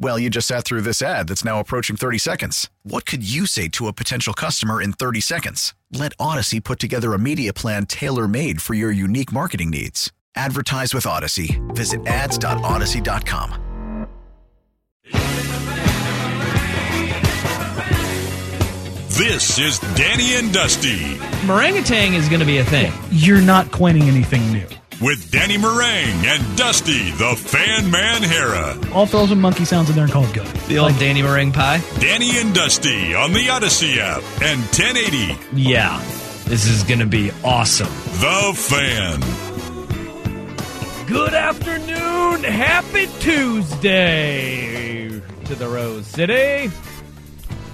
Well, you just sat through this ad that's now approaching 30 seconds. What could you say to a potential customer in 30 seconds? Let Audacy put together a media plan tailor made for your unique marketing needs. Advertise with Audacy. Visit ads.audacy.com. This is Danny and Dusty Meringatang is going to be a thing. You're not coining anything new. With Danny Marang and Dusty the Fan Man Hera. I'll throw monkey sounds in there and call it good. The old Danny meringue pie. Danny and Dusty on the Audacy app and 1080 Yeah, this is going to be awesome. The Fan. Good afternoon. Happy Tuesday to the Rose City.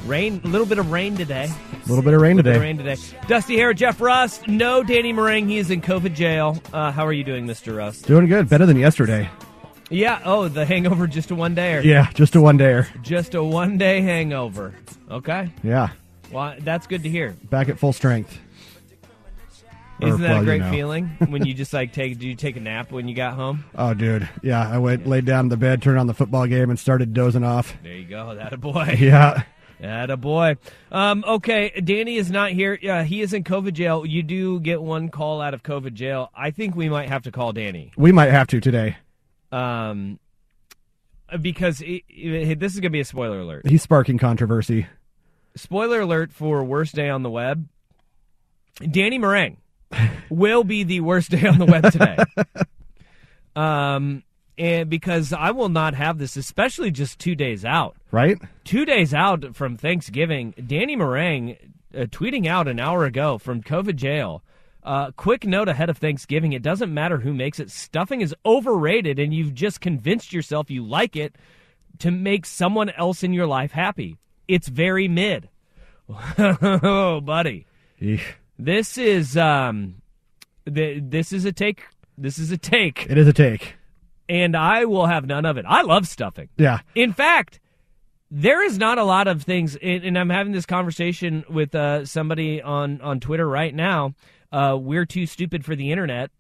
Rain, a little bit of rain today. A little bit of rain today. rain today. Dusty Hair, Jeff Rust. No Danny Marang. He is in COVID jail. Uh, how are you doing, Mr. Rust? Doing good. Better than yesterday. Yeah. Oh, the hangover just a one day. Yeah, just a one dayer. Just a one day hangover. Okay. Yeah, Well, that's good to hear. back at full strength. Isn't that well, a you great know. feeling when you just like take? Do you take a nap when you got home? Oh, dude. Yeah, I went, laid down in the bed, turned on the football game, and started dozing off. There you go. That a boy. Yeah. That a boy. Um, okay, Danny is not here. Uh, he is in COVID jail. You do get one call out of COVID jail. I think we might have to call Danny We might have to today. um, because it, it- this is going to be a spoiler alert. He's sparking controversy. Spoiler alert for worst day on the web. Danny Marang will be the worst day on the web today. um, and because I will not have this, especially just two days out. Right? two days out from Thanksgiving, Danny Marang uh, tweeting out an hour ago from COVID jail. Uh, quick note ahead of Thanksgiving: It doesn't matter who makes it. Stuffing is overrated, and you've just convinced yourself you like it to make someone else in your life happy. It's very mid. oh, buddy, Eesh. this is um, th- this is a take. This is a take, It is a take. And I will have none of it. I love stuffing. Yeah. In fact, there is not a lot of things, and I'm having this conversation with uh, somebody on on Twitter right now. Uh, We're too stupid for the internet.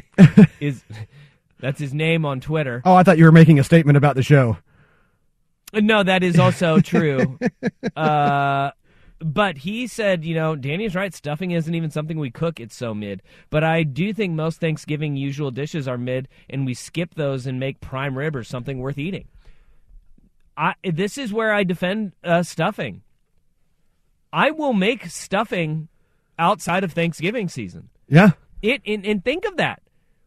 is that's his name on Twitter? Oh, I thought you were making a statement about the show. No, that is also true. uh, but he said, you know, Danny's right. Stuffing isn't even something we cook. It's so mid. But I do think most Thanksgiving usual dishes are mid, and we skip those and make prime rib or something worth eating. I this is where I defend uh, stuffing. I will make stuffing outside of Thanksgiving season. Yeah. It and, and think of that.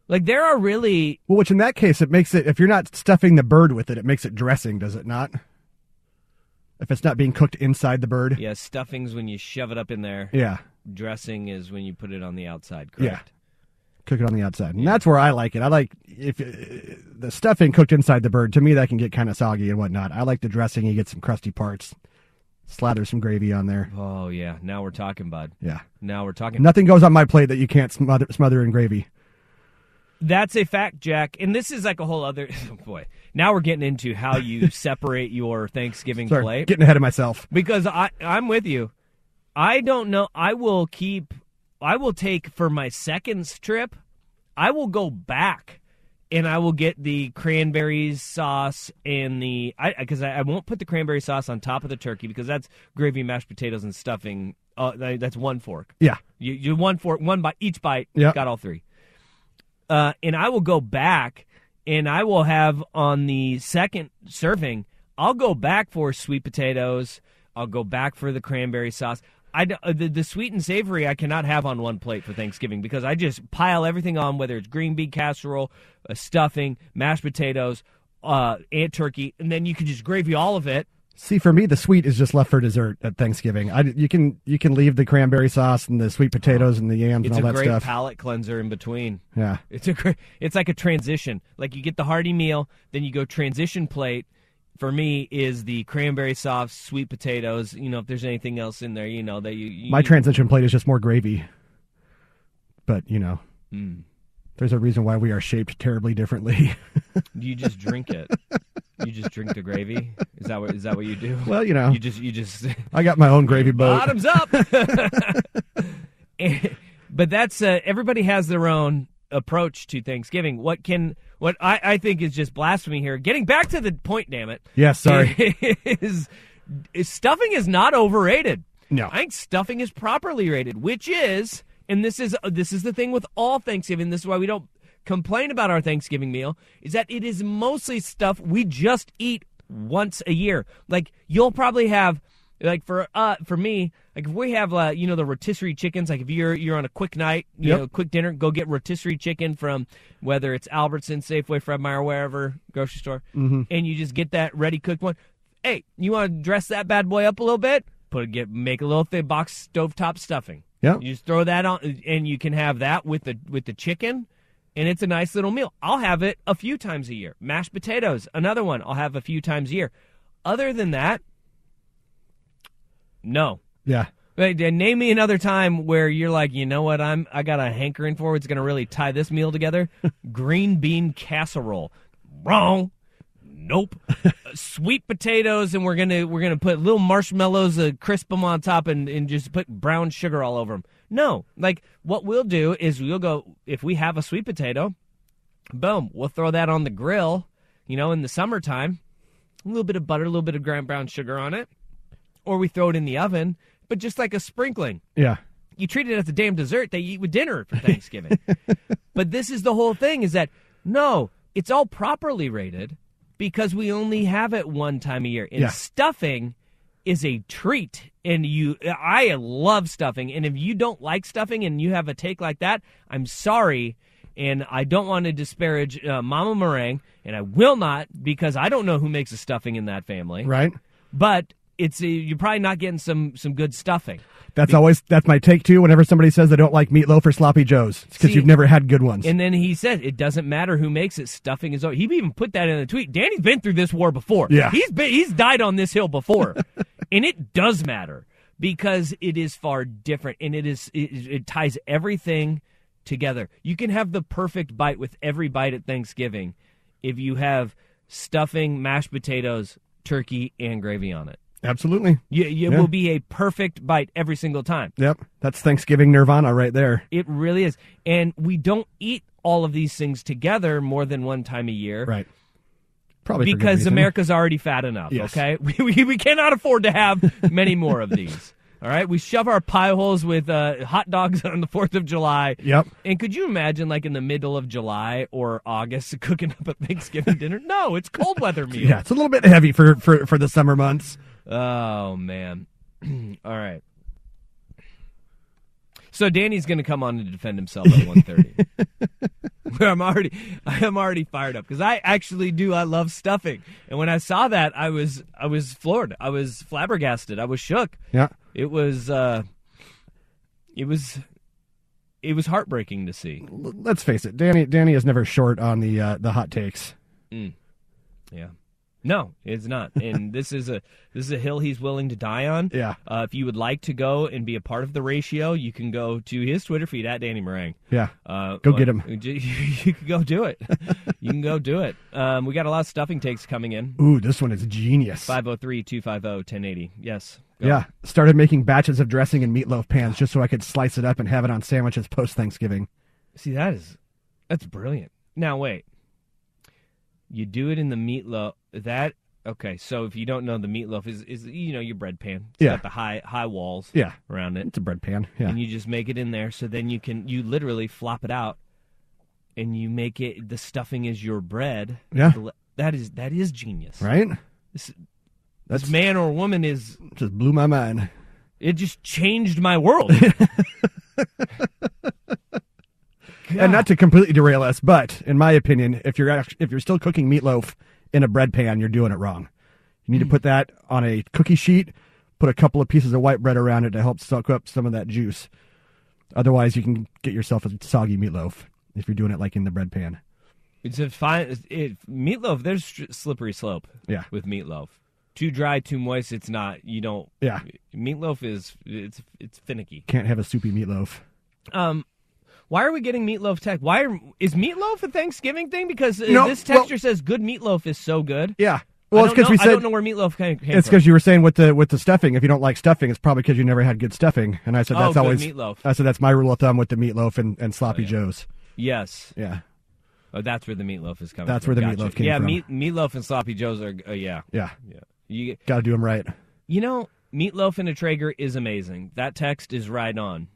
Like there are really Well, which in that case, it makes it, if you're not stuffing the bird with it, it makes it dressing, does it not? If it's not being cooked inside the bird. yeah stuffings when you shove it up in there. Yeah. Dressing is when you put it on the outside. Yeah. Correct. Cook it on the outside. And that's where I like it. I like if uh, the stuffing cooked inside the bird, to me, that can get kind of soggy and whatnot. I like the dressing. You get some crusty parts, slather some gravy on there. Oh yeah, now we're talking, bud. Yeah. Now we're talking. Nothing goes on my plate that you can't smother, smother in gravy. That's a fact, Jack. And this is like a whole other boy. Now we're getting into how you separate your Thanksgiving Sorry, plate getting ahead of myself. because I I'm with you. I don't know. I will keep. I will take for my second trip. I will go back and I will get the cranberry sauce and the I because I, I won't put the cranberry sauce on top of the turkey because that's gravy, mashed potatoes, and stuffing. Uh, that's one fork. Yeah. You, you one fork, one bite, each bite. Yeah. Got all three. Uh, and I will go back and I will have on the second serving, I'll go back for sweet potatoes. I'll go back for the cranberry sauce. I, uh, the, the sweet and savory I cannot have on one plate for Thanksgiving because I just pile everything on, whether it's green bean casserole, uh, stuffing, mashed potatoes, uh, and turkey, and then you can just gravy all of it. See, for me, the sweet is just left for dessert at Thanksgiving. I, you can you can leave the cranberry sauce and the sweet potatoes and the yams It's and all that stuff. It's a great palate cleanser in between. Yeah. It's a great, it's like a transition. Like you get the hearty meal, then you go transition plate. For me, is the cranberry sauce, sweet potatoes. You know, if there's anything else in there, you know that you. you My transition plate is just more gravy. But you know, Mm. There's a reason why we are shaped terribly differently. You just drink it. you just drink the gravy. Is that what is that what you do? Well, you know. you just you just I got my own gravy boat. bottoms up. But that's uh, everybody has their own approach to Thanksgiving. What can what I, I think is just blasphemy here. Getting back to the point, damn it. Yeah, sorry. Is, is stuffing is not overrated. No. I think stuffing is properly rated, which is, and this is this is the thing with all Thanksgiving. This is why we don't complain about our Thanksgiving meal. Is that it is mostly stuff we just eat once a year. Like you'll probably have, like for uh for me, like if we have uh, you know the rotisserie chickens. Like if you're you're on a quick night, you Yep. know, quick dinner, go get rotisserie chicken from whether it's Albertson, Safeway, Fred Meyer, wherever grocery store, Mm-hmm. and you just get that ready cooked one. Hey, you want to dress that bad boy up a little bit? Put a, get make a little thin box stovetop stuffing. Yep. You just throw that on, and you can have that with the with the chicken, and it's a nice little meal. I'll have it a few times a year. Mashed potatoes, another one. I'll have a few times a year. Other than that, no. Yeah. Name me another time where you're like, you know what, I'm I got a hankering for. It's going to really tie this meal together. Green bean casserole. Wrong. Nope. Uh, Sweet potatoes, and we're gonna we're gonna put little marshmallows, uh, crisp them on top, and, and just put brown sugar all over them. No, like what we'll do is we'll go if we have a sweet potato, boom, we'll throw that on the grill. You know, in the summertime, a little bit of butter, a little bit of ground brown sugar on it, or we throw it in the oven, but just like a sprinkling. Yeah. You treat it as a damn dessert they eat with dinner for Thanksgiving. but this is the whole thing: is that no, it's all properly rated because we only have it one time a year. And Yeah. stuffing is a treat, and you, I love stuffing. And if you don't like stuffing and you have a take like that, I'm sorry. And I don't want to disparage uh, Mama Meringue, and I will not because I don't know who makes the stuffing in that family. Right. But it's uh, you're probably not getting some some good stuffing. That's always that's my take too. Whenever somebody says they don't like meatloaf or sloppy joes, it's because you've never had good ones. And then he said, "It doesn't matter who makes it. Stuffing is." He even put that in a tweet. Danny's been through this war before. Yeah. he's been he's died on this hill before, and it does matter because it is far different, and it is it, it ties everything together. You can have the perfect bite with every bite at Thanksgiving if you have stuffing, mashed potatoes, turkey, and gravy on it. Absolutely. You, you Yeah. will be a perfect bite every single time. Yep. That's Thanksgiving nirvana right there. It really is. And we don't eat all of these things together more than one time a year. Right. Probably Because. America's already fat enough, Yes. okay? We, we, we cannot afford to have many more of these. All right? We shove our pie holes with uh, hot dogs on the 4th of July. Yep. And could you imagine, like, in the middle of July or August, cooking up a Thanksgiving dinner? No, it's cold weather meal. Yeah, it's a little bit heavy for for for the summer months. Oh man. All right. So Danny's going to come on to defend himself at 1:30. I'm already I am already fired up because I actually do I love stuffing. And when I saw that, I was I was floored. I was flabbergasted. I was shook. Yeah. It was uh it was it was heartbreaking to see. Let's face it, Danny Danny is never short on the uh, the hot takes. Yeah. No, it's not. And this is a this is a hill he's willing to die on. Yeah. Uh, if you would like to go and be a part of the ratio, you can go to his Twitter feed at Danny Marang. Yeah. Uh, Go get him. You can go do it. you can go do it. Um, we got a lot of stuffing takes coming in. Ooh, this one is genius. 503 250 1080. Yes. Go. Yeah, started making batches of dressing in meatloaf pans just so I could slice it up and have it on sandwiches post Thanksgiving. See, that is that's brilliant. Now wait, you do it in the meatloaf. That okay? So if you don't know, the meatloaf is is you know your bread pan. It's Yeah. got the high high walls. Yeah. around it. It's a bread pan. Yeah, and you just make it in there. So then you can you literally flop it out, and you make it. The stuffing is your bread. Yeah. that is that is genius. right. This, That's this man or woman is. just blew my mind. It just changed my world. And not to completely derail us, but in my opinion, if you're act- if you're still cooking meatloaf in a bread pan, you're doing it wrong. You Hmm. need to put that on a cookie sheet, put a couple of pieces of white bread around it to help soak up some of that juice. Otherwise, you can get yourself a soggy meatloaf if you're doing it like in the bread pan. It's a fine it, meatloaf. There's slippery slope. Yeah. with meatloaf. Too dry, too moist. It's not. You don't. Yeah. Meatloaf is it's it's finicky. Can't have a soupy meatloaf. Um, why are we getting meatloaf tech? Why are, is meatloaf a Thanksgiving thing? Because uh, No, this well- texture says good meatloaf is so good. Yeah. Well, Well, it's because we know- I said don't know where meatloaf came, came it's because you were saying with the with the stuffing. If you don't like stuffing, it's probably because you never had good stuffing. And I said Oh, that's good always meatloaf. I said that's my rule of thumb with the meatloaf and, and sloppy joes. Yes. Yeah. Oh, that's where the meatloaf is coming. That's from. where the Gotcha. meatloaf came yeah, from. Yeah, meat meatloaf and sloppy joes are. Uh, yeah, Yeah. yeah. You Got to do them right. you know meatloaf in a Traeger is amazing. That text is right on.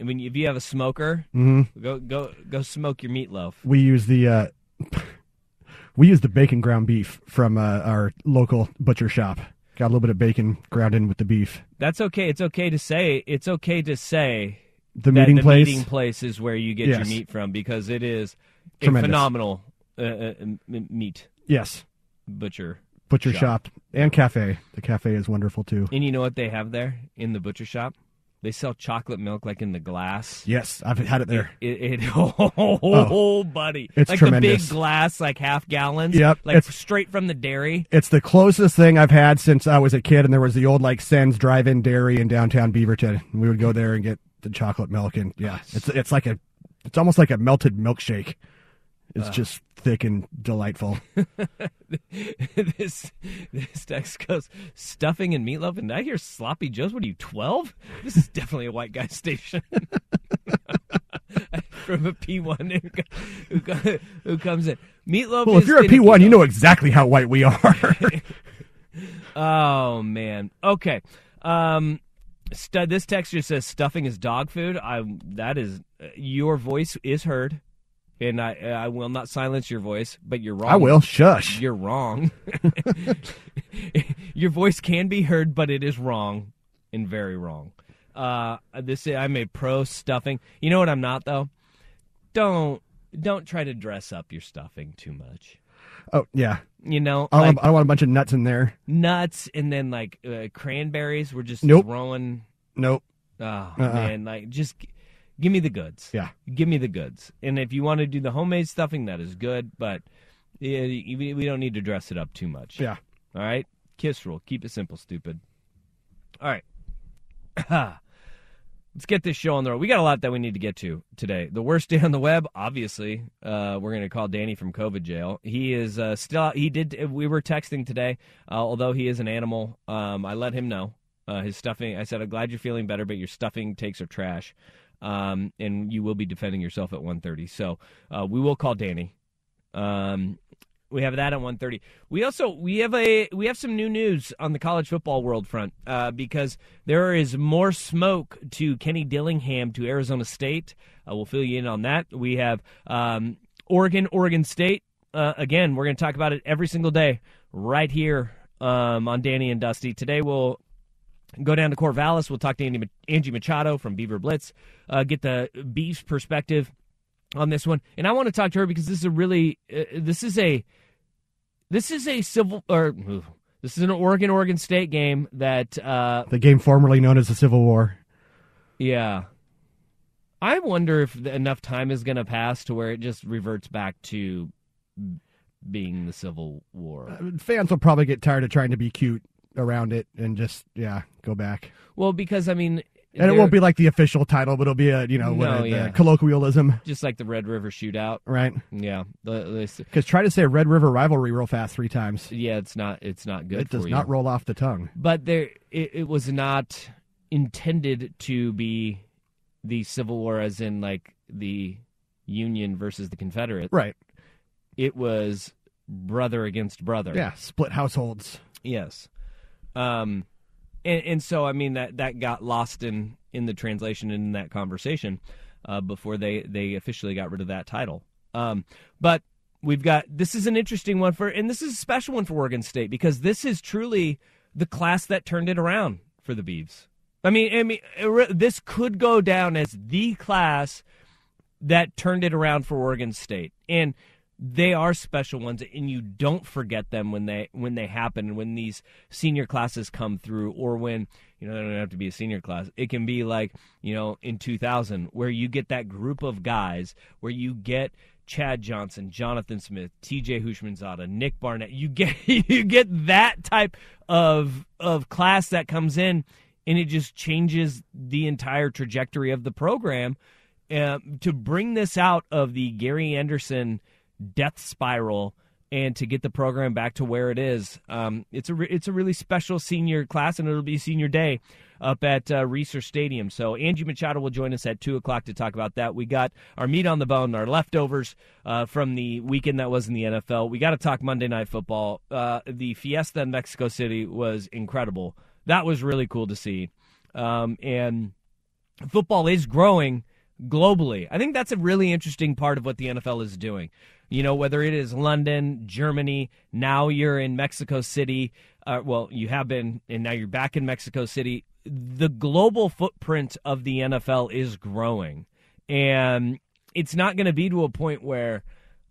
I mean, if you have a smoker, Mm-hmm. go go go smoke your meatloaf. We use the uh, we use the bacon ground beef from uh, our local butcher shop. Got a little bit of bacon ground in with the beef. That's okay. It's okay to say. It's okay to say The meeting the place. meeting place is where you get your meat from because it is a phenomenal uh, uh, meat Yes, butcher. butcher Shop. shop. and cafe. The cafe is wonderful too. And you know what they have there in the butcher shop? They sell chocolate milk like in the glass. Yes, I've had it there. It, it oh, oh, buddy, It's like the tremendous. big glass, like half gallons. Yep, like it's- straight from the dairy. It's the closest thing I've had since I was a kid, and there was the old like Sen's Drive-In Dairy in downtown Beaverton. We would go there and get the chocolate milk, and yeah, it's it's like a, it's almost like a melted milkshake. It's just thick and delightful. this this text goes stuffing and meatloaf, and I hear sloppy joes. What are you twelve? This is definitely a white guy station. From a P one who, who, who comes in meatloaf. Well, if you're a finicky, P1, you know exactly how white we are. Oh man. Okay. Um, this text just says stuffing is dog food. I that is your voice is heard, and I I will not silence your voice, but you're wrong. I will. Shush. You're wrong. your voice can be heard, but it is wrong and very wrong. Uh, this I'm a pro stuffing. You know what I'm not though. Don't don't try to dress up your stuffing too much. Oh yeah. You know, I don't, like want, I want a bunch of nuts in there. nuts and then like uh, cranberries. We're just Nope. throwing. Nope. Oh Uh-uh. man, like just give me the goods. Yeah. give me the goods. And if you want to do the homemade stuffing, that is good. But we we don't need to dress it up too much. Yeah. All right. Kiss rule. Keep it simple, stupid. All right. Let's get this show on the road. We got a lot that we need to get to today. The worst day on the web, obviously. Uh, we're going to call Danny from COVID jail. He is uh, still. He did. We were texting today. Uh, although he is an animal, um, I let him know uh, his stuffing. I said, "I'm glad you're feeling better, but your stuffing takes are trash, um, and you will be defending yourself at 1:30." So uh, we will call Danny. Um, we have that at 1.30 we also we have a we have some new news on the college football world front uh, because there is more smoke to kenny dillingham to arizona state uh, we'll fill you in on that we have um, oregon oregon state uh, again we're going to talk about it every single day right here um, on danny and dusty today we'll go down to corvallis we'll talk to angie, angie machado from beaver blitz uh, get the beef's perspective on this one, and I want to talk to her because this is a really uh, this is a this is a civil or ooh, this is an Oregon Oregon State game that uh The game formerly known as the Civil War. yeah. I wonder if enough time is going to pass to where it just reverts back to being the Civil War. Fans will probably get tired of trying to be cute around it and just yeah go back. Well, because I mean, And it won't be like the official title, but it'll be a you know what No, a, yeah. the colloquialism, just like the Red River Shootout. right? Yeah, Because try to say Red River rivalry real fast three times. yeah, it's not it's not good. it does for not roll off the tongue. but there it, it was not intended to be the civil war as in like the union versus the confederate Right. it was brother against brother Yeah. Split households. yes um and, and so i mean that that got lost in in the translation and in that conversation uh before they they officially got rid of that title. Um but we've got this is an interesting one for and this is a special one for oregon state because this is truly the class that turned it around for the Beavs i mean i mean this could go down as the class that turned it around for oregon state. And they are special ones and you don't forget them when they when they happen and when these senior classes come through or when you know they don't have to be a senior class it can be like you know in 2000 where you get that group of guys where you get Chad Johnson, Jonathan Smith, TJ Houshmandzadeh, Nick Barnett. You get you get that type of of class that comes in and it just changes the entire trajectory of the program. Uh, to bring this out of the Gary Anderson death spiral and to get the program back to where it is. Um, it's a re- it's a really special senior class, and it'll be senior day up at uh, Reser Stadium. So Angie Machado will join us at two o'clock to talk about that. We got our meat on the bone, our leftovers uh, from the weekend that was in the NFL. We got to talk Monday Night Football. Uh, the Fiesta in Mexico City was incredible. That was really cool to see, um, and football is growing globally. I think that's a really interesting part of what the NFL is doing. You know, whether it is London, Germany, now you're in Mexico City. Uh, well, you have been, and now you're back in Mexico City. The global footprint of the NFL is growing. And it's not going to be to a point where,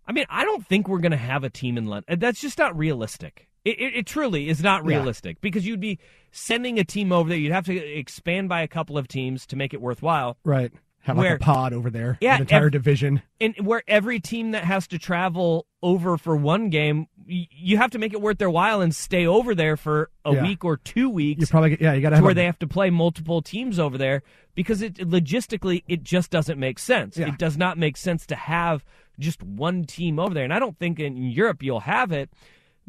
I mean, I don't think we're going to have a team in London. That's just not realistic. It, it, it truly is not realistic yeah. because you'd be sending a team over there. You'd have to expand by a couple of teams to make it worthwhile. Right have where, like a pod over there, yeah, an entire ev- division, and where every team that has to travel over for one game, you have to make it worth their while and stay over there for a Yeah. week or two weeks. you probably yeah you got to where a- they have to play multiple teams over there because it logistically it just doesn't make sense. Yeah. It does not make sense to have just one team over there, and I don't think in Europe you'll have it.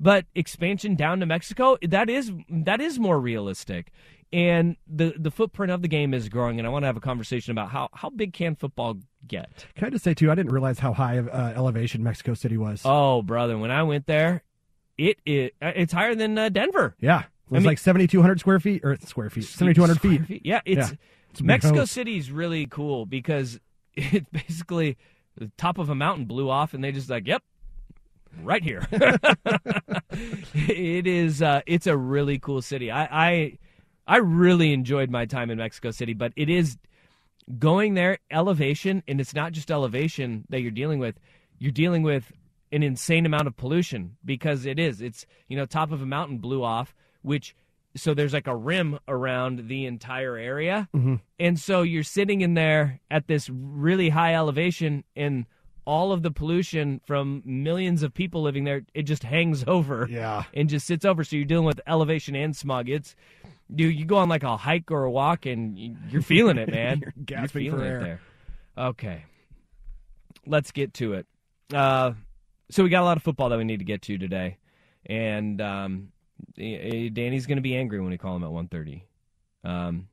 But expansion down to Mexico that is that is more realistic, and the the footprint of the game is growing. And I want to have a conversation about how how big can football get. Can I just say too? I didn't realize how high of uh, elevation Mexico City was. Oh, brother, when I went there, it, it it's higher than uh, Denver. yeah, it I mean- like seventy two hundred square feet or square feet, seventy two hundred Square feet. Yeah, it's Yeah. It's Mexico. City is really cool because it's basically the top of a mountain blew off, and they just like, yep, right here. it is. Uh, it's a really cool city. I, I I really enjoyed my time in Mexico City, but it is going there elevation, and it's not just elevation that you're dealing with. You're dealing with an insane amount of pollution because it is. It's you know top of a mountain blew off, which so there's like a rim around the entire area, and so you're sitting in there at this really high elevation and. All of the pollution from millions of people living there, it just hangs over Yeah. and just sits over. So you're dealing with elevation and smog. It's, dude, you go on like a hike or a walk and you're feeling it, man. You're gasping feeling for it air. there. Okay, let's get to it. Uh, so we got a lot of football that we need to get to today, and um, eh, eh, Danny's going to be angry when we call him at 1.30. Um,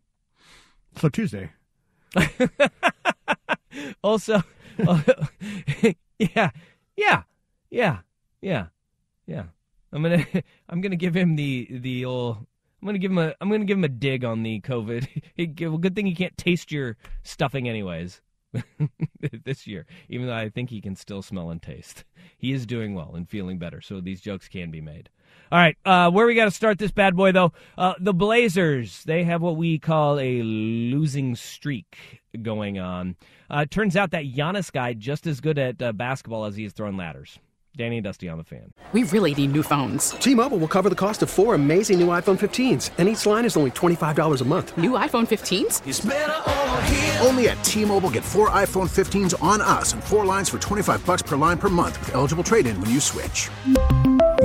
So Tuesday. also, yeah, yeah, yeah, yeah, yeah. I'm gonna I'm gonna give him the the old. I'm gonna give him a I'm gonna give him a dig on the COVID. Well, good thing he can't taste your stuffing anyways. this year, even though I think he can still smell and taste, he is doing well and feeling better. So these jokes can be made. All right, uh, where we got to start this bad boy though? Uh, the Blazers. They have what we call a losing streak going on. Uh, it turns out that Giannis guy just as good at uh, basketball as he is throwing ladders. Danny and Dusty on the fan. We really need new phones. T-Mobile will cover the cost of four amazing new iPhone 15s, and each line is only $25 a month. New iPhone 15s? Only at T-Mobile get four iPhone 15s on us and four lines for 25 bucks per line per month with eligible trade-in when you switch.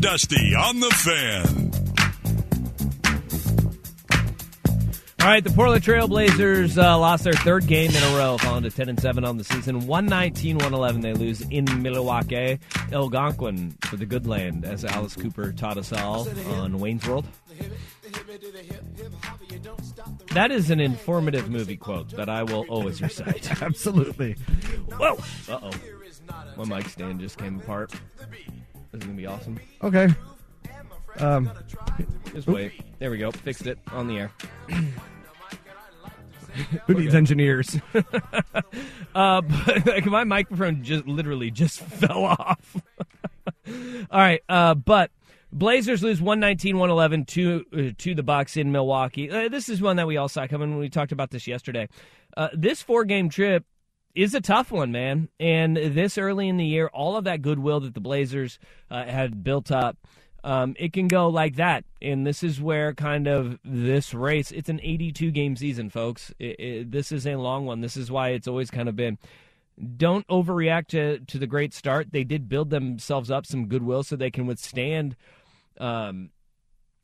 And Dusty on the fan. All right, the Portland Trailblazers uh, lost their third game in a row, falling to 10 and 7 on the season. 119 111. They lose in Milwaukee. Algonquin for the good land, as Alice Cooper taught us all on Wayne's World. That is an informative movie quote that I will always recite. Absolutely. Whoa! Uh oh. My mic stand just came apart. This is going to be awesome. Okay. Um, Just wait. There we go. Fixed it on the air. who needs engineers? Uh, but like my microphone just literally just fell off. All right, uh, but Blazers lose 119-111 to uh, to the Bucks in Milwaukee. Uh, this is one that we all saw coming when we talked about this yesterday. Uh, this four game trip is a tough one, man. And this early in the year, all of that goodwill that the Blazers uh, had built up. Um, it can go like that, and this is where kind of this race. It's an 82 game season, folks. It, it, this is a long one. This is why it's always kind of been. Don't overreact to to the great start. They did build themselves up some goodwill so they can withstand um,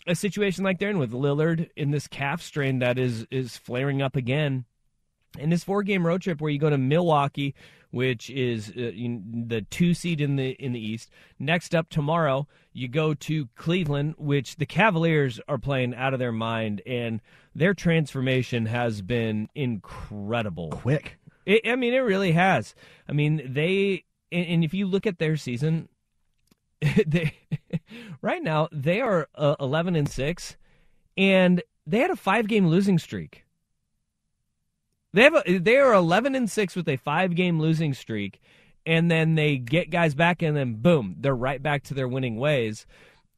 a situation like they're in with Lillard in this calf strain that is is flaring up again. In this four game road trip where you go to Milwaukee, which is uh, the two seed in the in the East. Next up tomorrow, you go to Cleveland, which the Cavaliers are playing out of their mind, and their transformation has been incredible. Quick. It, I mean, it really has. I mean, they and, and if you look at their season, they right now they are uh, eleven and six, and they had a five game losing streak. They have a, they are eleven and six with a five game losing streak, and then they get guys back, and then boom, they're right back to their winning ways.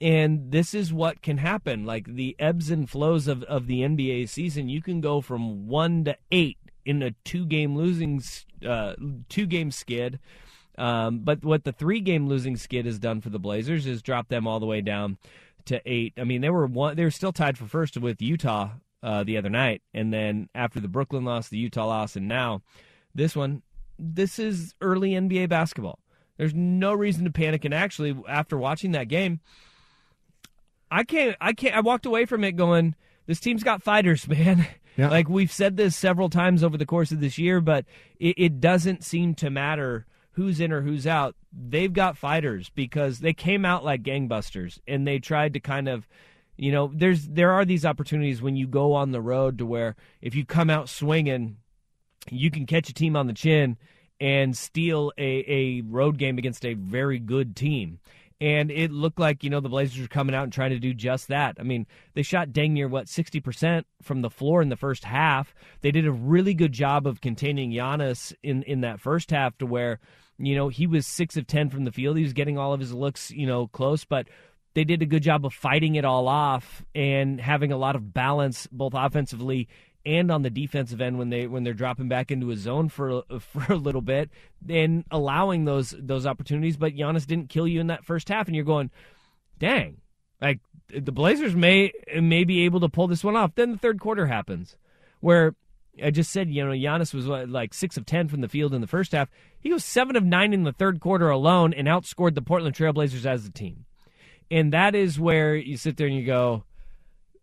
And this is what can happen. Like the ebbs and flows of, of the NBA season, you can go from one to eight in a two game losing uh, two game skid. Um, but what the three game losing skid has done for the Blazers is drop them all the way down to eight. I mean, they were one, they were still tied for first with Utah uh, the other night, and then after the Brooklyn loss, the Utah loss, and now this one. This is early NBA basketball. There's no reason to panic. And actually, after watching that game, I can't. I can't. I walked away from it going, "This team's got fighters, man." Yeah. Like we've said this several times over the course of this year, but it, it doesn't seem to matter who's in or who's out. They've got fighters because they came out like gangbusters and they tried to kind of you know there's there are these opportunities when you go on the road to where if you come out swinging you can catch a team on the chin and steal a, a road game against a very good team. And it looked like you know the blazers were coming out and trying to do just that. I mean they shot dang near what 60% from the floor in the first half. They did a really good job of containing Giannis in in that first half to where you know, he was six of 10 from the field. He was getting all of his looks, you know, close, but they did a good job of fighting it all off and having a lot of balance both offensively and on the defensive end when they when they're dropping back into a zone for for a little bit and allowing those those opportunities. But Giannis didn't kill you in that first half, and you're going, dang, like the Blazers may may be able to pull this one off. Then the third quarter happens, where I just said, you know, Giannis was like six of ten from the field in the first half. He was seven of nine in the third quarter alone and outscored the Portland Trailblazers as a team. And that is where you sit there and you go,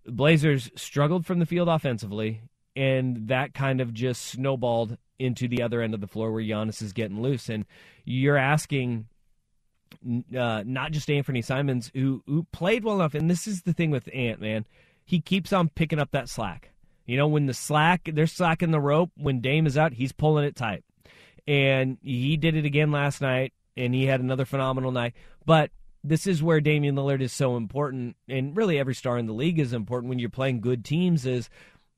Blazers struggled from the field offensively, and that kind of just snowballed into the other end of the floor where Giannis is getting loose. And you're asking uh, not just Anfernee Simons, who who played well enough, and this is the thing with Ant, man. He keeps on picking up that slack. You know, when the slack, they're slacking the rope. When Dame is out, he's pulling it tight. And he did it again last night, and he had another phenomenal night. But this is where Damian Lillard is so important, and really every star in the league is important when you're playing good teams. Is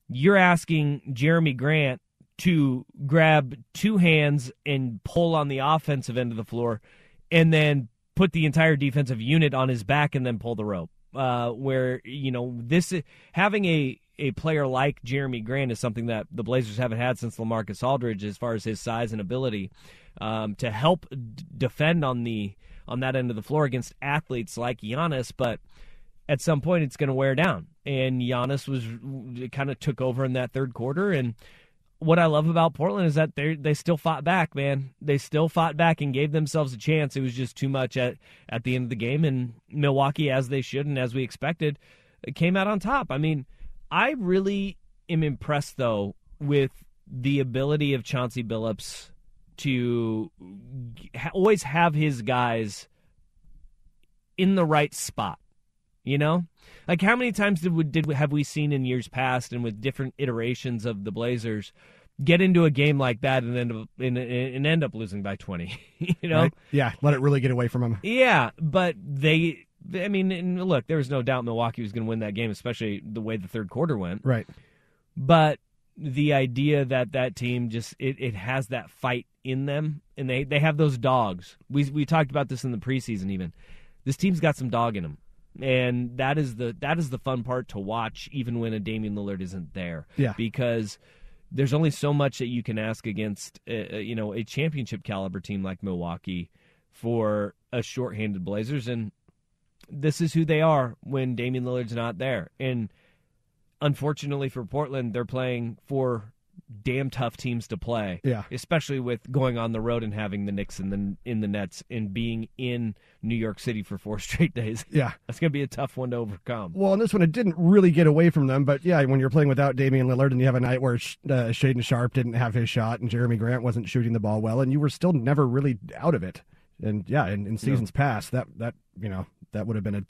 you're asking Jerami Grant to grab two hands and pull on the offensive end of the floor, and then put the entire defensive unit on his back and then pull the rope. Uh, where you know this having a a player like Jerami Grant is something that the Blazers haven't had since LaMarcus Aldridge, as far as his size and ability um, to help d- defend on the on that end of the floor against athletes like Giannis. But at some point, it's going to wear down, and Giannis was kind of took over in that third quarter and what I love about Portland is that they they still fought back, man. They still fought back and gave themselves a chance. It was just too much at at the end of the game, and Milwaukee, as they should and as we expected, came out on top. I mean, I really am impressed though with the ability of Chauncey Billups to ha- always have his guys in the right spot. You know, like how many times did we, did we, have we seen in years past and with different iterations of the Blazers get into a game like that and end up and, and end up losing by twenty? you know, right? yeah, let it really get away from them. Yeah, but they. I mean, look, there was no doubt Milwaukee was going to win that game, especially the way the third quarter went. Right. But the idea that that team just it, it has that fight in them, and they they have those dogs. We we talked about this in the preseason. Even this team's got some dog in them and that is the that is the fun part to watch, even when a Damian Lillard isn't there. Yeah, because there's only so much that you can ask against, uh, uh, you know, a championship caliber team like Milwaukee for a shorthanded Blazers, and this is who they are when Damian Lillard's not there. And unfortunately for Portland, they're playing for damn tough teams to play. Yeah. Especially with going on the road and having the Knicks in the in the Nets and being in New York City for four straight days. Yeah. That's going to be a tough one to overcome. Well, in this one, it didn't really get away from them. But yeah, when you're playing without Damian Lillard and you have a night where uh, Shaedon Sharpe didn't have his shot and Jerami Grant wasn't shooting the ball well, and you were still never really out of it. And yeah, in, in seasons yeah. past, that that you know that would have been a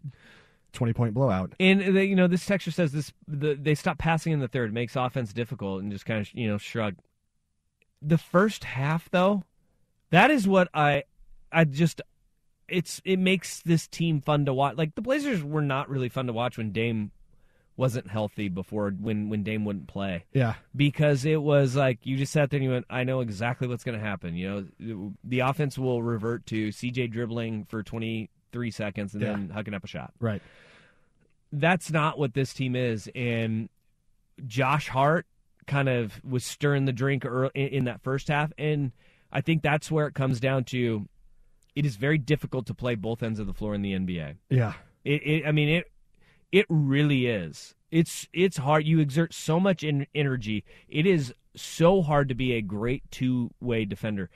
20 point blowout. And the, you know, this texture says this the, they stop passing in the third, makes offense difficult, and just kind of you know shrug. The first half, though, that is what I I just it's it makes this team fun to watch. Like the Blazers were not really fun to watch when Dame wasn't healthy before when when Dame wouldn't play. Yeah. Because it was like you just sat there and you went, I know exactly what's going to happen. You know, the offense will revert to CJ dribbling for 23 seconds and yeah. then hucking up a shot. Right that's not what this team is. And Josh Hart kind of was stirring the drink early in that first half. And I think that's where it comes down to it is very difficult to play both ends of the floor in the NBA. Yeah. It, it I mean, it it really is. It's it's hard. You exert so much in, energy. It is so hard to be a great two way defender,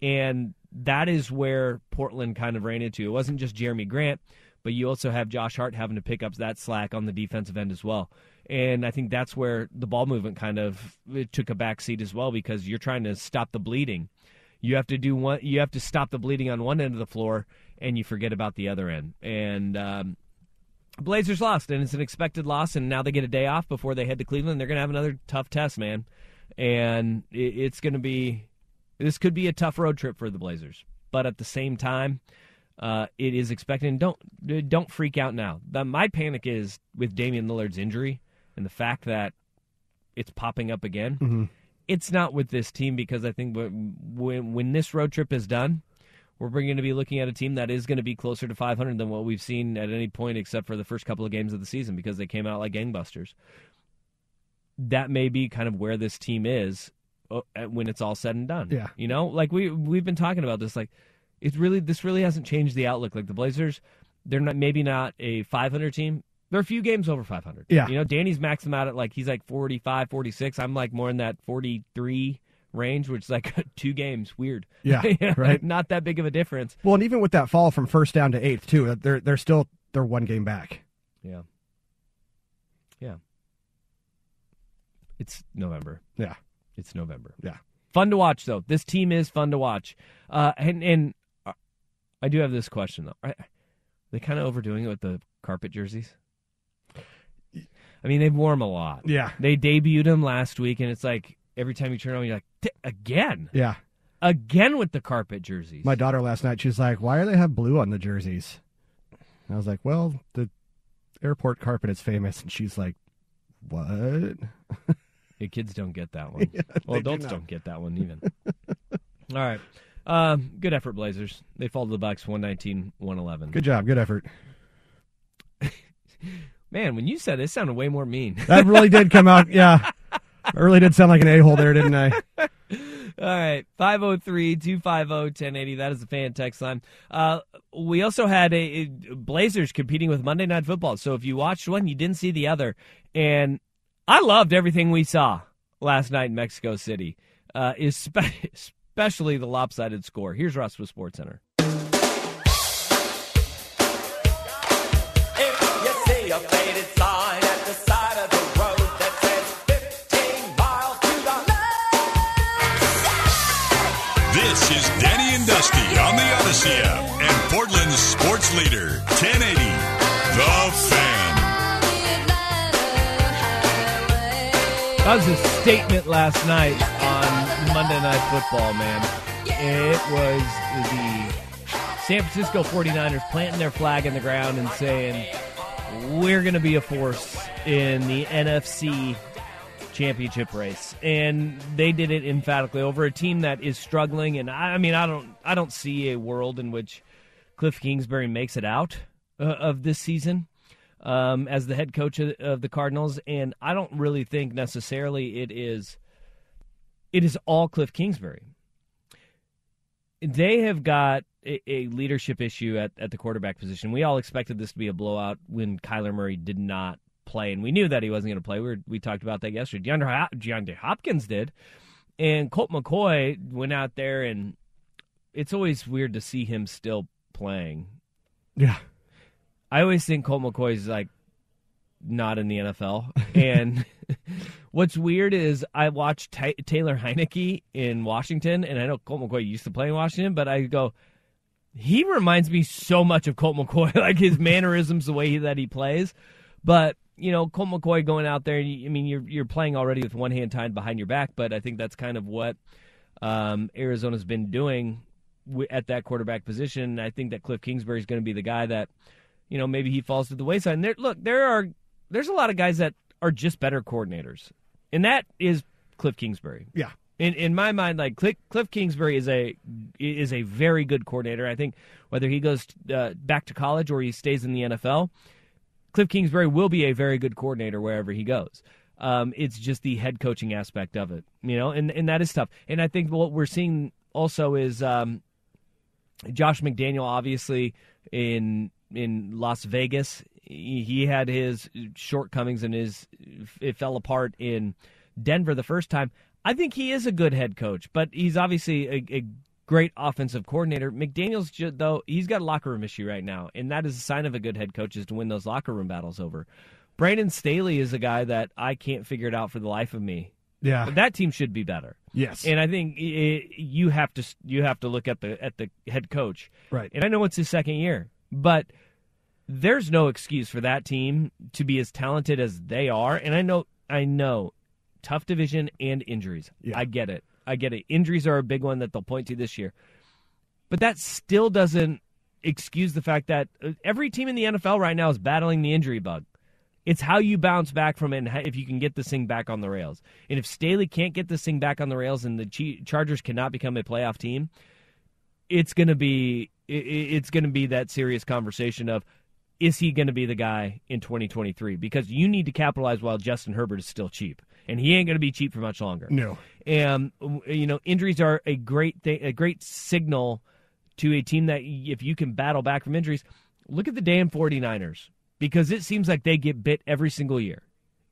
and that is where Portland kind of ran into. It wasn't just Jerami Grant, but you also have Josh Hart having to pick up that slack on the defensive end as well. And I think that's where the ball movement kind of took a back seat as well because you're trying to stop the bleeding. You have to do one. You have to stop the bleeding on one end of the floor, and you forget about the other end. And um, Blazers lost, and it's an expected loss. And now they get a day off before they head to Cleveland. They're going to have another tough test, man. And it's going to be. This could be a tough road trip for the Blazers, but at the same time, uh, it is expected. And don't don't freak out now. The, my panic is with Damian Lillard's injury and the fact that it's popping up again. Mm-hmm. It's not with this team because I think when when this road trip is done, we're going to be looking at a team that is going to be closer to 500 than what we've seen at any point except for the first couple of games of the season because they came out like gangbusters. That may be kind of where this team is uh, when it's all said and done. Yeah. You know, like we we've been talking about this like it's really this really hasn't changed the outlook. Like the Blazers, they're not maybe not a 500 team. They're a few games over 500. Yeah. You know, Danny's maxed them out at like he's like 45, 46. I'm like more in that 43 range, which is like two games. Weird. Yeah. right. not that big of a difference. Well, and even with that fall from first down to eighth too, they're they're still they're one game back. Yeah. Yeah. It's November. Yeah. It's November. Yeah. Fun to watch though. This team is fun to watch. Uh, and and I do have this question though. Are they kind of overdoing it with the carpet jerseys? I mean, they've worn them a lot. Yeah. They debuted them last week, and it's like every time you turn on, you're like, again? Yeah. Again with the carpet jerseys. My daughter last night, she's like, why do they have blue on the jerseys? And I was like, well, the airport carpet is famous. And she's like, what? The kids don't get that one. Yeah, well, do adults not. don't get that one even. All right. Um, good effort, Blazers. They fall to the Bucks 119 111. Good job. Good effort. Man, when you said it, it sounded way more mean. That really did come out. Yeah. I really did sound like an a hole there, didn't I? All right, 503 250 1080. That is the fan text line. Uh, we also had a, a Blazers competing with Monday Night Football. So if you watched one, you didn't see the other. And I loved everything we saw last night in Mexico City, uh, espe- especially the lopsided score. Here's Russ with Sports Center. If you see a faded sign at the side of the road that says 15 miles to the This is Danny and Dusty on the Audacy app and Portland's sports leader, 1080, The Fan. That was a statement last night on Monday Night Football, man. It was the San Francisco 49ers planting their flag in the ground and saying, we're going to be a force in the NFC championship race. And they did it emphatically over a team that is struggling. And I, I mean, I don't, I don't see a world in which Cliff Kingsbury makes it out uh, of this season um, as the head coach of, of the Cardinals, and I don't really think necessarily it is it is all Cliff Kingsbury. They have got a, a leadership issue at, at the quarterback position. We all expected this to be a blowout when Kyler Murray did not play, and we knew that he wasn't going to play. We were, we talked about that yesterday. DeAndre, DeAndre Hopkins did, and Colt McCoy went out there, and it's always weird to see him still playing. Yeah. I always think Colt McCoy is like not in the NFL. And what's weird is I watched Ta Taylor Heinicke in Washington, and I know Colt McCoy used to play in Washington, but I go, he reminds me so much of Colt McCoy, like his mannerisms, the way he, that he plays. But you know, Colt McCoy going out there, I mean, you're you're playing already with one hand tied behind your back, but I think that's kind of what um, Arizona's been doing at that quarterback position. I think that Cliff Kingsbury is going to be the guy that you know, maybe he falls to the wayside. And there, look, there are there's a lot of guys that are just better coordinators, and that is Cliff Kingsbury. Yeah. In in my mind, like Cliff, Cliff Kingsbury is a is a very good coordinator. I think whether he goes uh, back to college or he stays in the NFL, Cliff Kingsbury will be a very good coordinator wherever he goes. Um, it's just the head coaching aspect of it, you know, and and that is tough. And I think what we're seeing also is um, Josh McDaniel, obviously in in Las Vegas, he, had his shortcomings and his it fell apart in Denver the first time. I think he is a good head coach, but he's obviously a, a great offensive coordinator. McDaniel's though he's got a locker room issue right now, and that is a sign of a good head coach is to win those locker room battles over. Brandon Staley is a guy that I can't figure it out for the life of me. Yeah. But that team should be better. Yes. And I think i you have to you have to look at the at the head coach. Right. And I know it's his second year, but there's no excuse for that team to be as talented as they are. And I know I know tough division and injuries. Yeah. I get it. I get it. Injuries are a big one that they'll point to this year. But that still doesn't excuse the fact that uh, every team in the NFL right now is battling the injury bug. It's how you bounce back from it and if you can get this thing back on the rails. And if Staley can't get this thing back on the rails and the Chargers cannot become a playoff team, it's going to be it's going to be that serious conversation of is he going to be the guy in 2023 because you need to capitalize while Justin Herbert is still cheap and he ain't going to be cheap for much longer. No. And you know, injuries are a great thing, a great signal to a team that if you can battle back from injuries, look at the damn 49ers because it seems like they get bit every single year.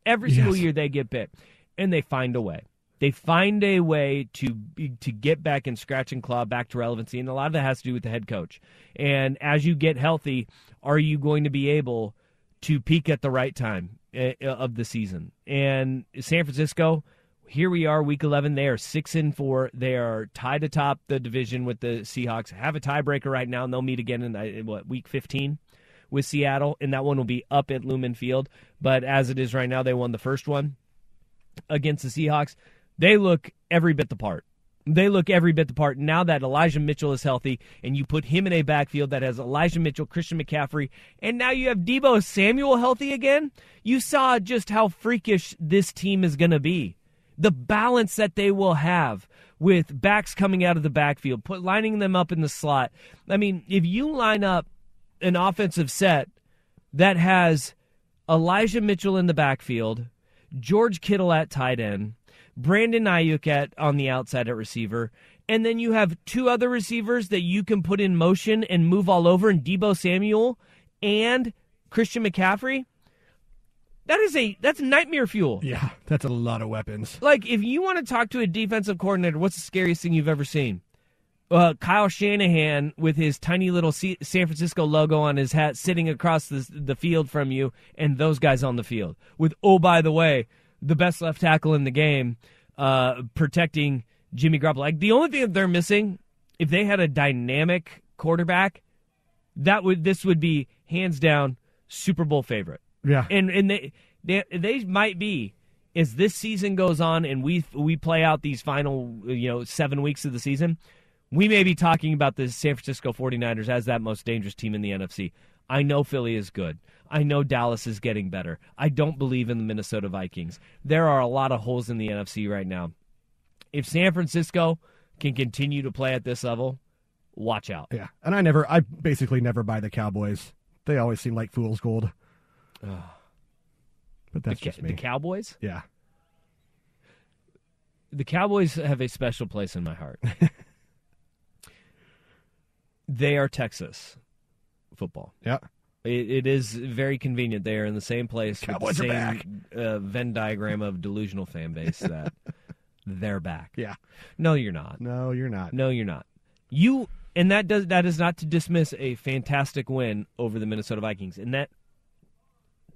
Every single year they get bit and they find a way. They find a way to to get back and scratch and claw back to relevancy, and a lot of that has to do with the head coach. And as you get healthy, are you going to be able to peak at the right time uh, of the season? And San Francisco, here we are, week eleven. They are six and four. They are tied atop the division with the Seahawks. Have a tiebreaker right now, and they'll meet again in uh, what week fifteen with Seattle, and that one will be up at Lumen Field. But as it is right now, they won the first one against the Seahawks. They look every bit the part. They look every bit the part. Now that Elijah Mitchell is healthy, and you put him in a backfield that has Elijah Mitchell, Christian McCaffrey, and now you have Deebo Samuel healthy again, you saw just how freakish this team is going to be. The balance that they will have with backs coming out of the backfield, put lining them up in the slot. I mean, if you line up an offensive set that has Elijah Mitchell in the backfield, George Kittle at tight end, Brandon Aiyuk at on the outside at receiver, and then you have two other receivers that you can put in motion and move all over, and Deebo Samuel and Christian McCaffrey. That is a that's nightmare fuel. Yeah, that's a lot of weapons. Like if you want to talk to a defensive coordinator, what's the scariest thing you've ever seen? Uh, Kyle Shanahan with his tiny little C- San Francisco logo on his hat, sitting across the the field from you, and those guys on the field with oh by the way, the best left tackle in the game, uh, protecting Jimmy Garoppolo. Like the only thing that they're missing, if they had a dynamic quarterback, that would this would be hands down Super Bowl favorite. Yeah. And and they they, they might be as this season goes on and we we play out these final you know 7 weeks of the season, we may be talking about the San Francisco 49ers as that most dangerous team in the NFC. I know Philly is good. I know Dallas is getting better. I don't believe in the Minnesota Vikings. There are a lot of holes in the NFC right now. If San Francisco can continue to play at this level, watch out. Yeah, and I never, I basically never buy the Cowboys. They always seem like fool's gold. But that's the, just me. the Cowboys? yeah, The Cowboys have a special place in my heart. they are Texas football. yeah. It, it is very convenient. They are in the same place. Cowboys with are the back. same, Uh, Venn diagram of delusional fan base that they're back. Yeah. No, you're not. No, you're not. No, you're not. You and that does that is not to dismiss a fantastic win over the Minnesota Vikings, and that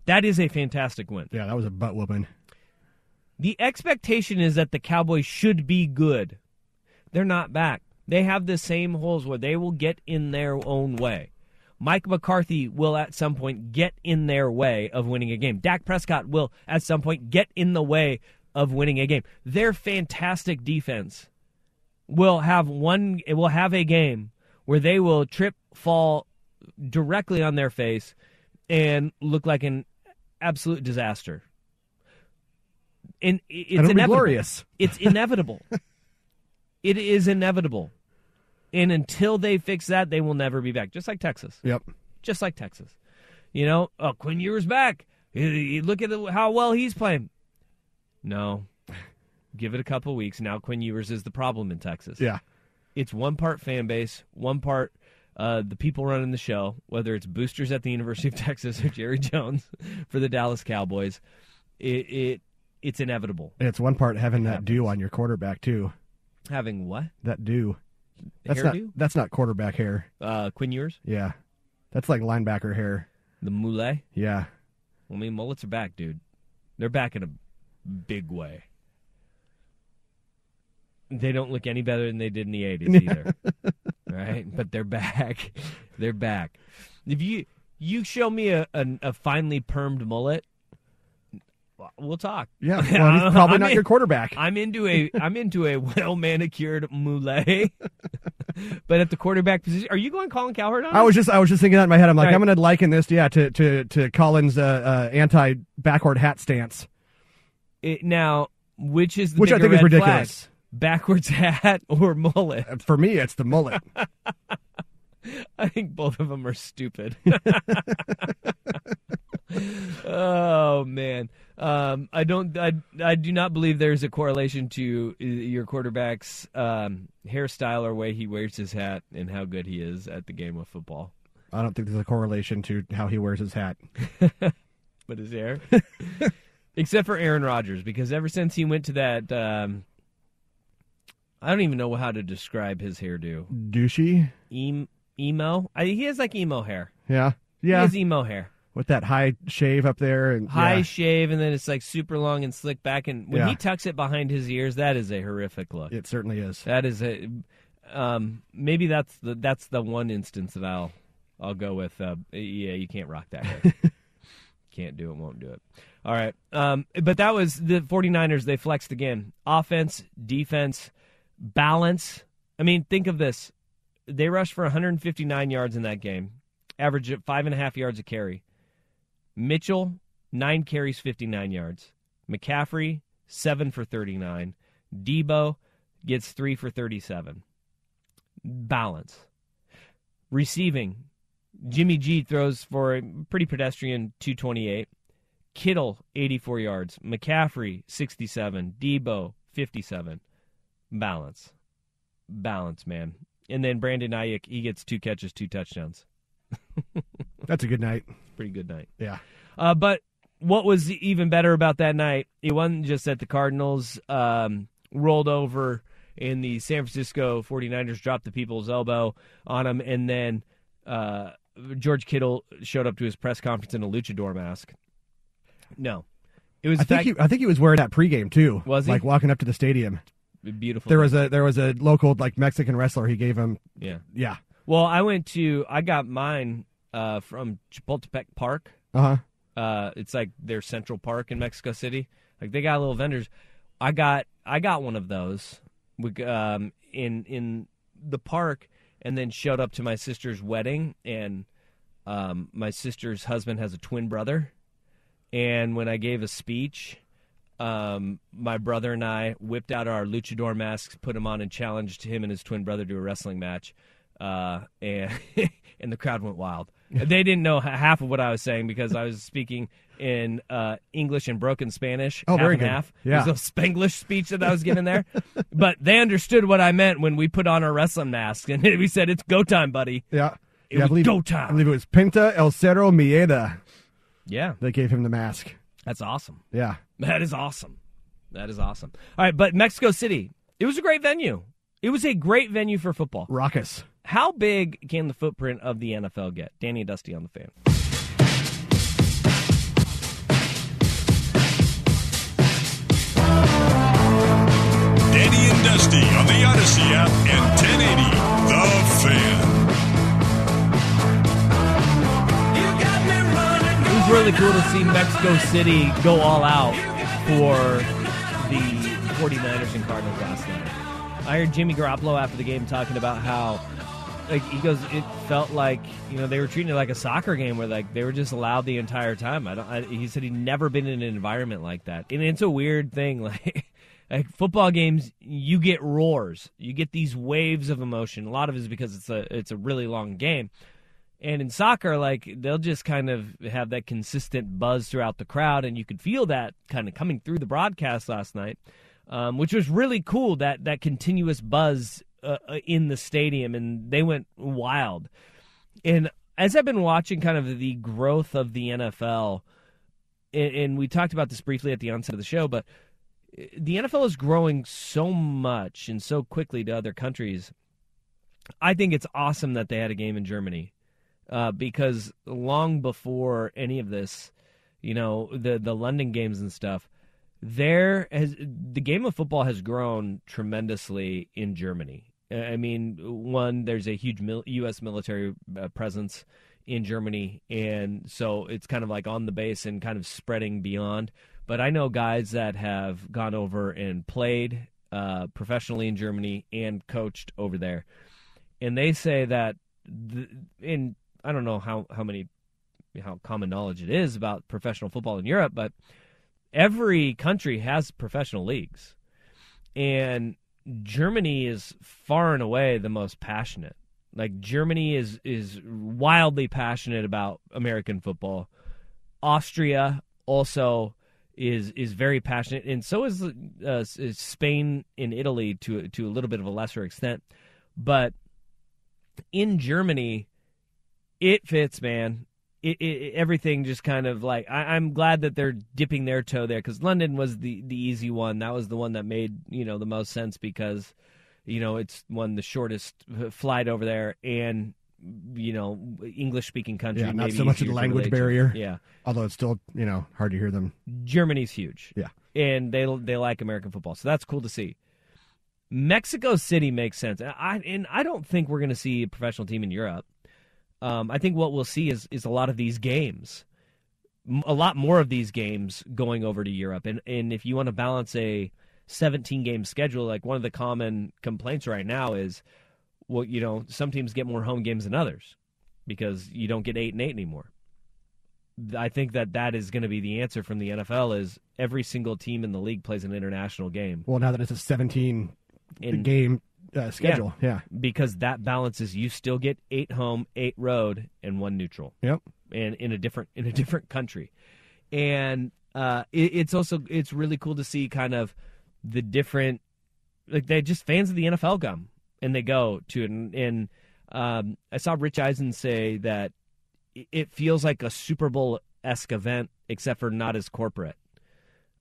that is a fantastic win. Yeah, that was a butt whooping. The expectation is that the Cowboys should be good. They're not back. They have the same holes where they will get in their own way. Mike McCarthy will at some point get in their way of winning a game. Dak Prescott will at some point get in the way of winning a game. Their fantastic defense will have one it will have a game where they will trip fall directly on their face and look like an absolute disaster. And it's And it'll be inevitable. glorious. It's inevitable. it is inevitable. And until they fix that, they will never be back. Just like Texas. Yep. Just like Texas. You know, oh, Quinn Ewers back. You- Look at how well he's playing. No. Give it a couple weeks. Now Quinn Ewers is the problem in Texas. Yeah. It's one part fan base, one part uh, the people running the show, whether it's boosters at the University of Texas or Jerry Jones for the Dallas Cowboys. It, it it's inevitable. And it's one part having that dew on your quarterback too. Having what? That dew. That's Hairdo? not that's not quarterback hair. Uh, Quinn Ewers, Yeah. That's like linebacker hair. the moulet. Yeah. I mean, mullets are back, dude. They're back in a big way. They don't look any better than they did in the '80s either, right? But they're back. They're back. If you you show me a a, a finely permed mullet, we'll talk. Yeah. Well, he's probably not in- your quarterback. I'm into a I'm into a well manicured moulet, but at the quarterback position, are you going Colin Cowherd on? I was just I was just thinking that in my head. I'm like, Right. I'm gonna liken this, yeah, to to to Colin's uh, uh, anti backward hat stance. It- now, which is the Which I think is red flag? ridiculous. Backwards hat or mullet? For me, it's the mullet. I think both of them are stupid. oh man, um, I don't. I, I do not believe there's a correlation to your quarterback's um, hairstyle or way he wears his hat and how good he is at the game of football. I don't think there's a correlation to how he wears his hat. But his hair, except for Aaron Rodgers, because ever since he went to that, um, I don't even know how to describe his hairdo. Douchey. Em- emo. I, he has like emo hair. Yeah. Yeah. He has emo hair. With that high shave up there and high yeah. shave and then it's like super long and slick back and when Yeah. he tucks it behind his ears that is a horrific look. It certainly is. that is a um maybe that's the that's the one instance that i'll i'll go with uh yeah you can't rock that can't do it won't do it. All right um but that was the 49ers they flexed again. Offense defense balance. I mean think of this. They rushed for 159 yards in that game. Average at five and a half yards a carry Mitchell, nine carries, 59 yards. McCaffrey, seven for 39. Deebo gets three for 37. Balance. Receiving, Jimmy G throws for a pretty pedestrian 228. Kittle, 84 yards. McCaffrey, 67. Deebo, 57. Balance. Balance, man. And then Brandon Aiyuk, he gets two catches, two touchdowns. That's a good night. Pretty good night. Yeah. Uh, but what was even better about that night, it wasn't just that the Cardinals um, rolled over and the San Francisco 49ers dropped the people's elbow on them, and then uh, George Kittle showed up to his press conference in a luchador mask. No. It was I think fact- he, I think he was wearing that pregame too. Was he? like walking up to the stadium? beautiful. There was a there was a local like Mexican wrestler. He gave him Yeah. yeah Well, I went to I got mine uh, from Chapultepec Park. uh huh Uh, it's like their Central Park in Mexico City. Like they got little vendors. I got I got one of those. We, um, in in the park, and then showed up to my sister's wedding. And um, my sister's husband has a twin brother. And when I gave a speech, um, my brother and I whipped out our luchador masks, put them on, and challenged him and his twin brother to a wrestling match. Uh, and and the crowd went wild. They didn't know half of what I was saying because I was speaking in uh, English and broken Spanish. Oh, half very and good. half. Yeah. It was a Spanglish speech that I was giving there, but they understood what I meant when we put on our wrestling mask and we said, "It's go time, buddy." yeah. It yeah, I was believe, go time. I believe it was Pinta El Cerro Mieda Yeah, They gave him the mask. that's awesome. Yeah. That is awesome. That is awesome. All right, but Mexico City, it was a great venue. It was a great venue for football. Raucous. How big can the footprint of the NFL get? Danny and Dusty on the fan. Danny and Dusty on the Audacy app and 1080 The Fan. It was really cool to see Mexico City go all out for the 49ers and Cardinals last night. I heard Jimmy Garoppolo after the game talking about how like he goes it felt like you know they were treating it like a soccer game where like they were just allowed the entire time. I don't I, he said he'd never been in an environment like that. And it's a weird thing like like football games you get roars. You get these waves of emotion. A lot of it is because it's a it's a really long game. And in soccer, like they'll just kind of have that consistent buzz throughout the crowd, and you could feel that kind of coming through the broadcast last night, um, which was really cool. That that continuous buzz uh, uh, in the stadium, and they went wild. And as I've been watching, kind of the growth of the NFL, and, and we talked about this briefly at the onset of the show, but uh, the NFL is growing so much and so quickly to other countries. I think it's awesome that they had a game in Germany uh, because long before any of this, you know, the the London games and stuff, there has the game of football has grown tremendously in Germany. I mean, one there's a huge mil- U.S. military uh, presence in Germany, and so it's kind of like on the base and kind of spreading beyond. But I know guys that have gone over and played uh, professionally in Germany and coached over there, and they say that the, in I don't know how how many how common knowledge it is about professional football in Europe, but every country has professional leagues, and Germany is far and away the most passionate. Like Germany is is wildly passionate about American football. Austria also is is very passionate, and so is, uh, is Spain and Italy to to a little bit of a lesser extent. But in Germany, it fits, man. It, it, everything just kind of like I, I'm glad that they're dipping their toe there because London was the the easy one. That was the one that made you know the most sense because you know it's one the shortest uh, flight over there and you know English speaking country. Yeah, not maybe so much of the language barrier. Yeah, Although it's still, you know, hard to hear them. Germany's huge. Yeah. and they they like American football, so that's cool to see. Mexico City makes sense. I and I don't think we're going to see a professional team in Europe. Um, I think what we'll see is is a lot of these games, a lot more of these games going over to Europe. And and if you want to balance a 17 game schedule, like one of the common complaints right now is, well, you know, some teams get more home games than others because you don't get eight and eight anymore. I think that that is going to be the answer from the NFL. Is every single team in the league plays an international game. Well, now that it's a 17 In- game uh, schedule, yeah. because that balances. You still get eight home, eight road, and one neutral. Yep. and in a different in a different country, and uh, it, it's also it's really cool to see kind of the different like they just fans of the NFL come and they go to it, and, and um, I saw Rich Eisen say that it- it feels like a Super Bowl esque event, except for not as corporate,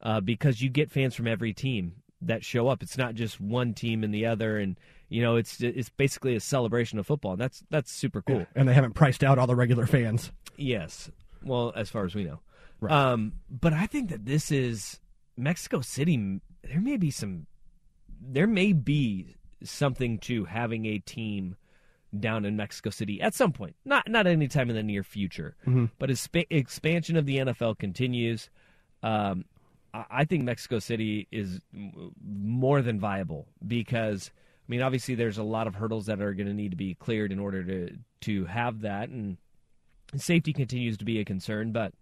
uh, because you get fans from every team that show up. It's not just one team and the other, and you know it's it's basically a celebration of football, and that's that's super cool. And they haven't priced out all the regular fans. Yes. Well, as far as we know. Um, but I think that this is Mexico City. There may be some, there may be something to having a team down in Mexico City at some point. Not not anytime in the near future. Mhm. But as spa- expansion of the NFL continues, um, I think Mexico City is more than viable because I mean, obviously, there's a lot of hurdles that are going to need to be cleared in order to to have that, and safety continues to be a concern. But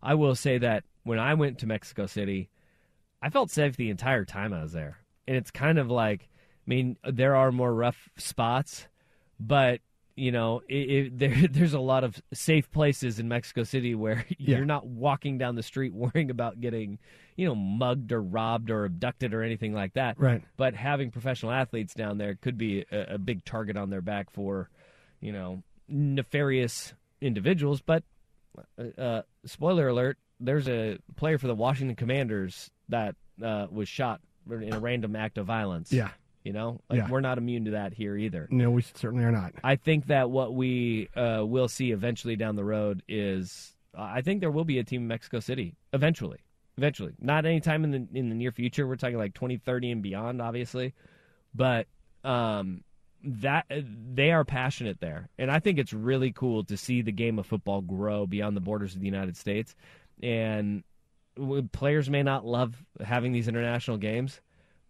I will say that when I went to Mexico City, I felt safe the entire time I was there, and it's kind of like, I mean, there are more rough spots, but you know, it, it, there there's a lot of safe places in Mexico City where you're not walking down the street worrying about getting, you know, mugged or robbed or abducted or anything like that. Right. But having professional athletes down there could be a, a big target on their back for, you know, nefarious individuals. But uh, uh, spoiler alert: there's a player for the Washington Commanders that uh, was shot in a random act of violence. Yeah. You know, like Yeah. we're not immune to that here either. No, we certainly are not. I think that what we uh, will see eventually down the road is I think there will be a team in Mexico City eventually. Eventually, not anytime in the in the near future. We're talking like 2030 and beyond, obviously, but um, that they are passionate there, and I think it's really cool to see the game of football grow beyond the borders of the United States. And players may not love having these international games,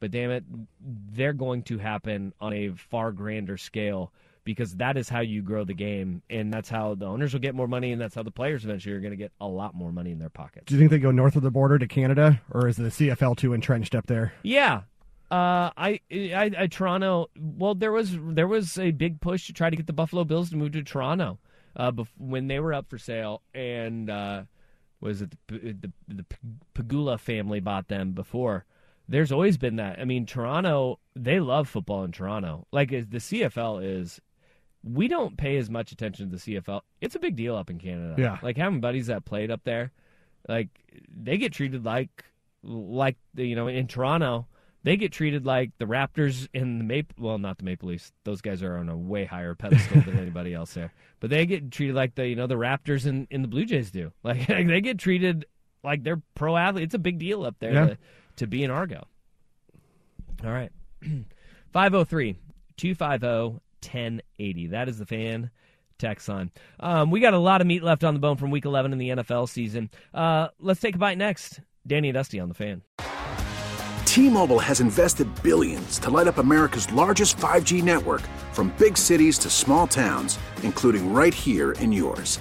but damn it, they're going to happen on a far grander scale because that is how you grow the game, and that's how the owners will get more money, and that's how the players eventually are going to get a lot more money in their pockets. Do you think they go north of the border to Canada, or is the CFL too entrenched up there? Yeah. Uh, I, I, I, Toronto. Well, there was there was a big push to try to get the Buffalo Bills to move to Toronto, uh, bef- when they were up for sale, and uh, was it the the, the Pegula family bought them before. There's always been that. I mean, Toronto, they love football in Toronto. Like the CFL is, we don't pay as much attention to the CFL. It's a big deal up in Canada. Yeah. like having buddies that played up there, like they get treated like like you know in Toronto they get treated like the Raptors and the Maple well not the Maple Leafs those guys are on a way higher pedestal than anybody else there but they get treated like the you know the Raptors and, and the Blue Jays do like they get treated like they're pro athletes it's a big deal up there Yeah. to, to be an Argo all right 503 250 1080 that is the fan text line. Um, we got a lot of meat left on the bone from week 11 in the NFL season. Uh, let's take a bite next. Danny and Dusty on the fan. T-Mobile has invested billions to light up America's largest 5G network from big cities to small towns, including right here in yours.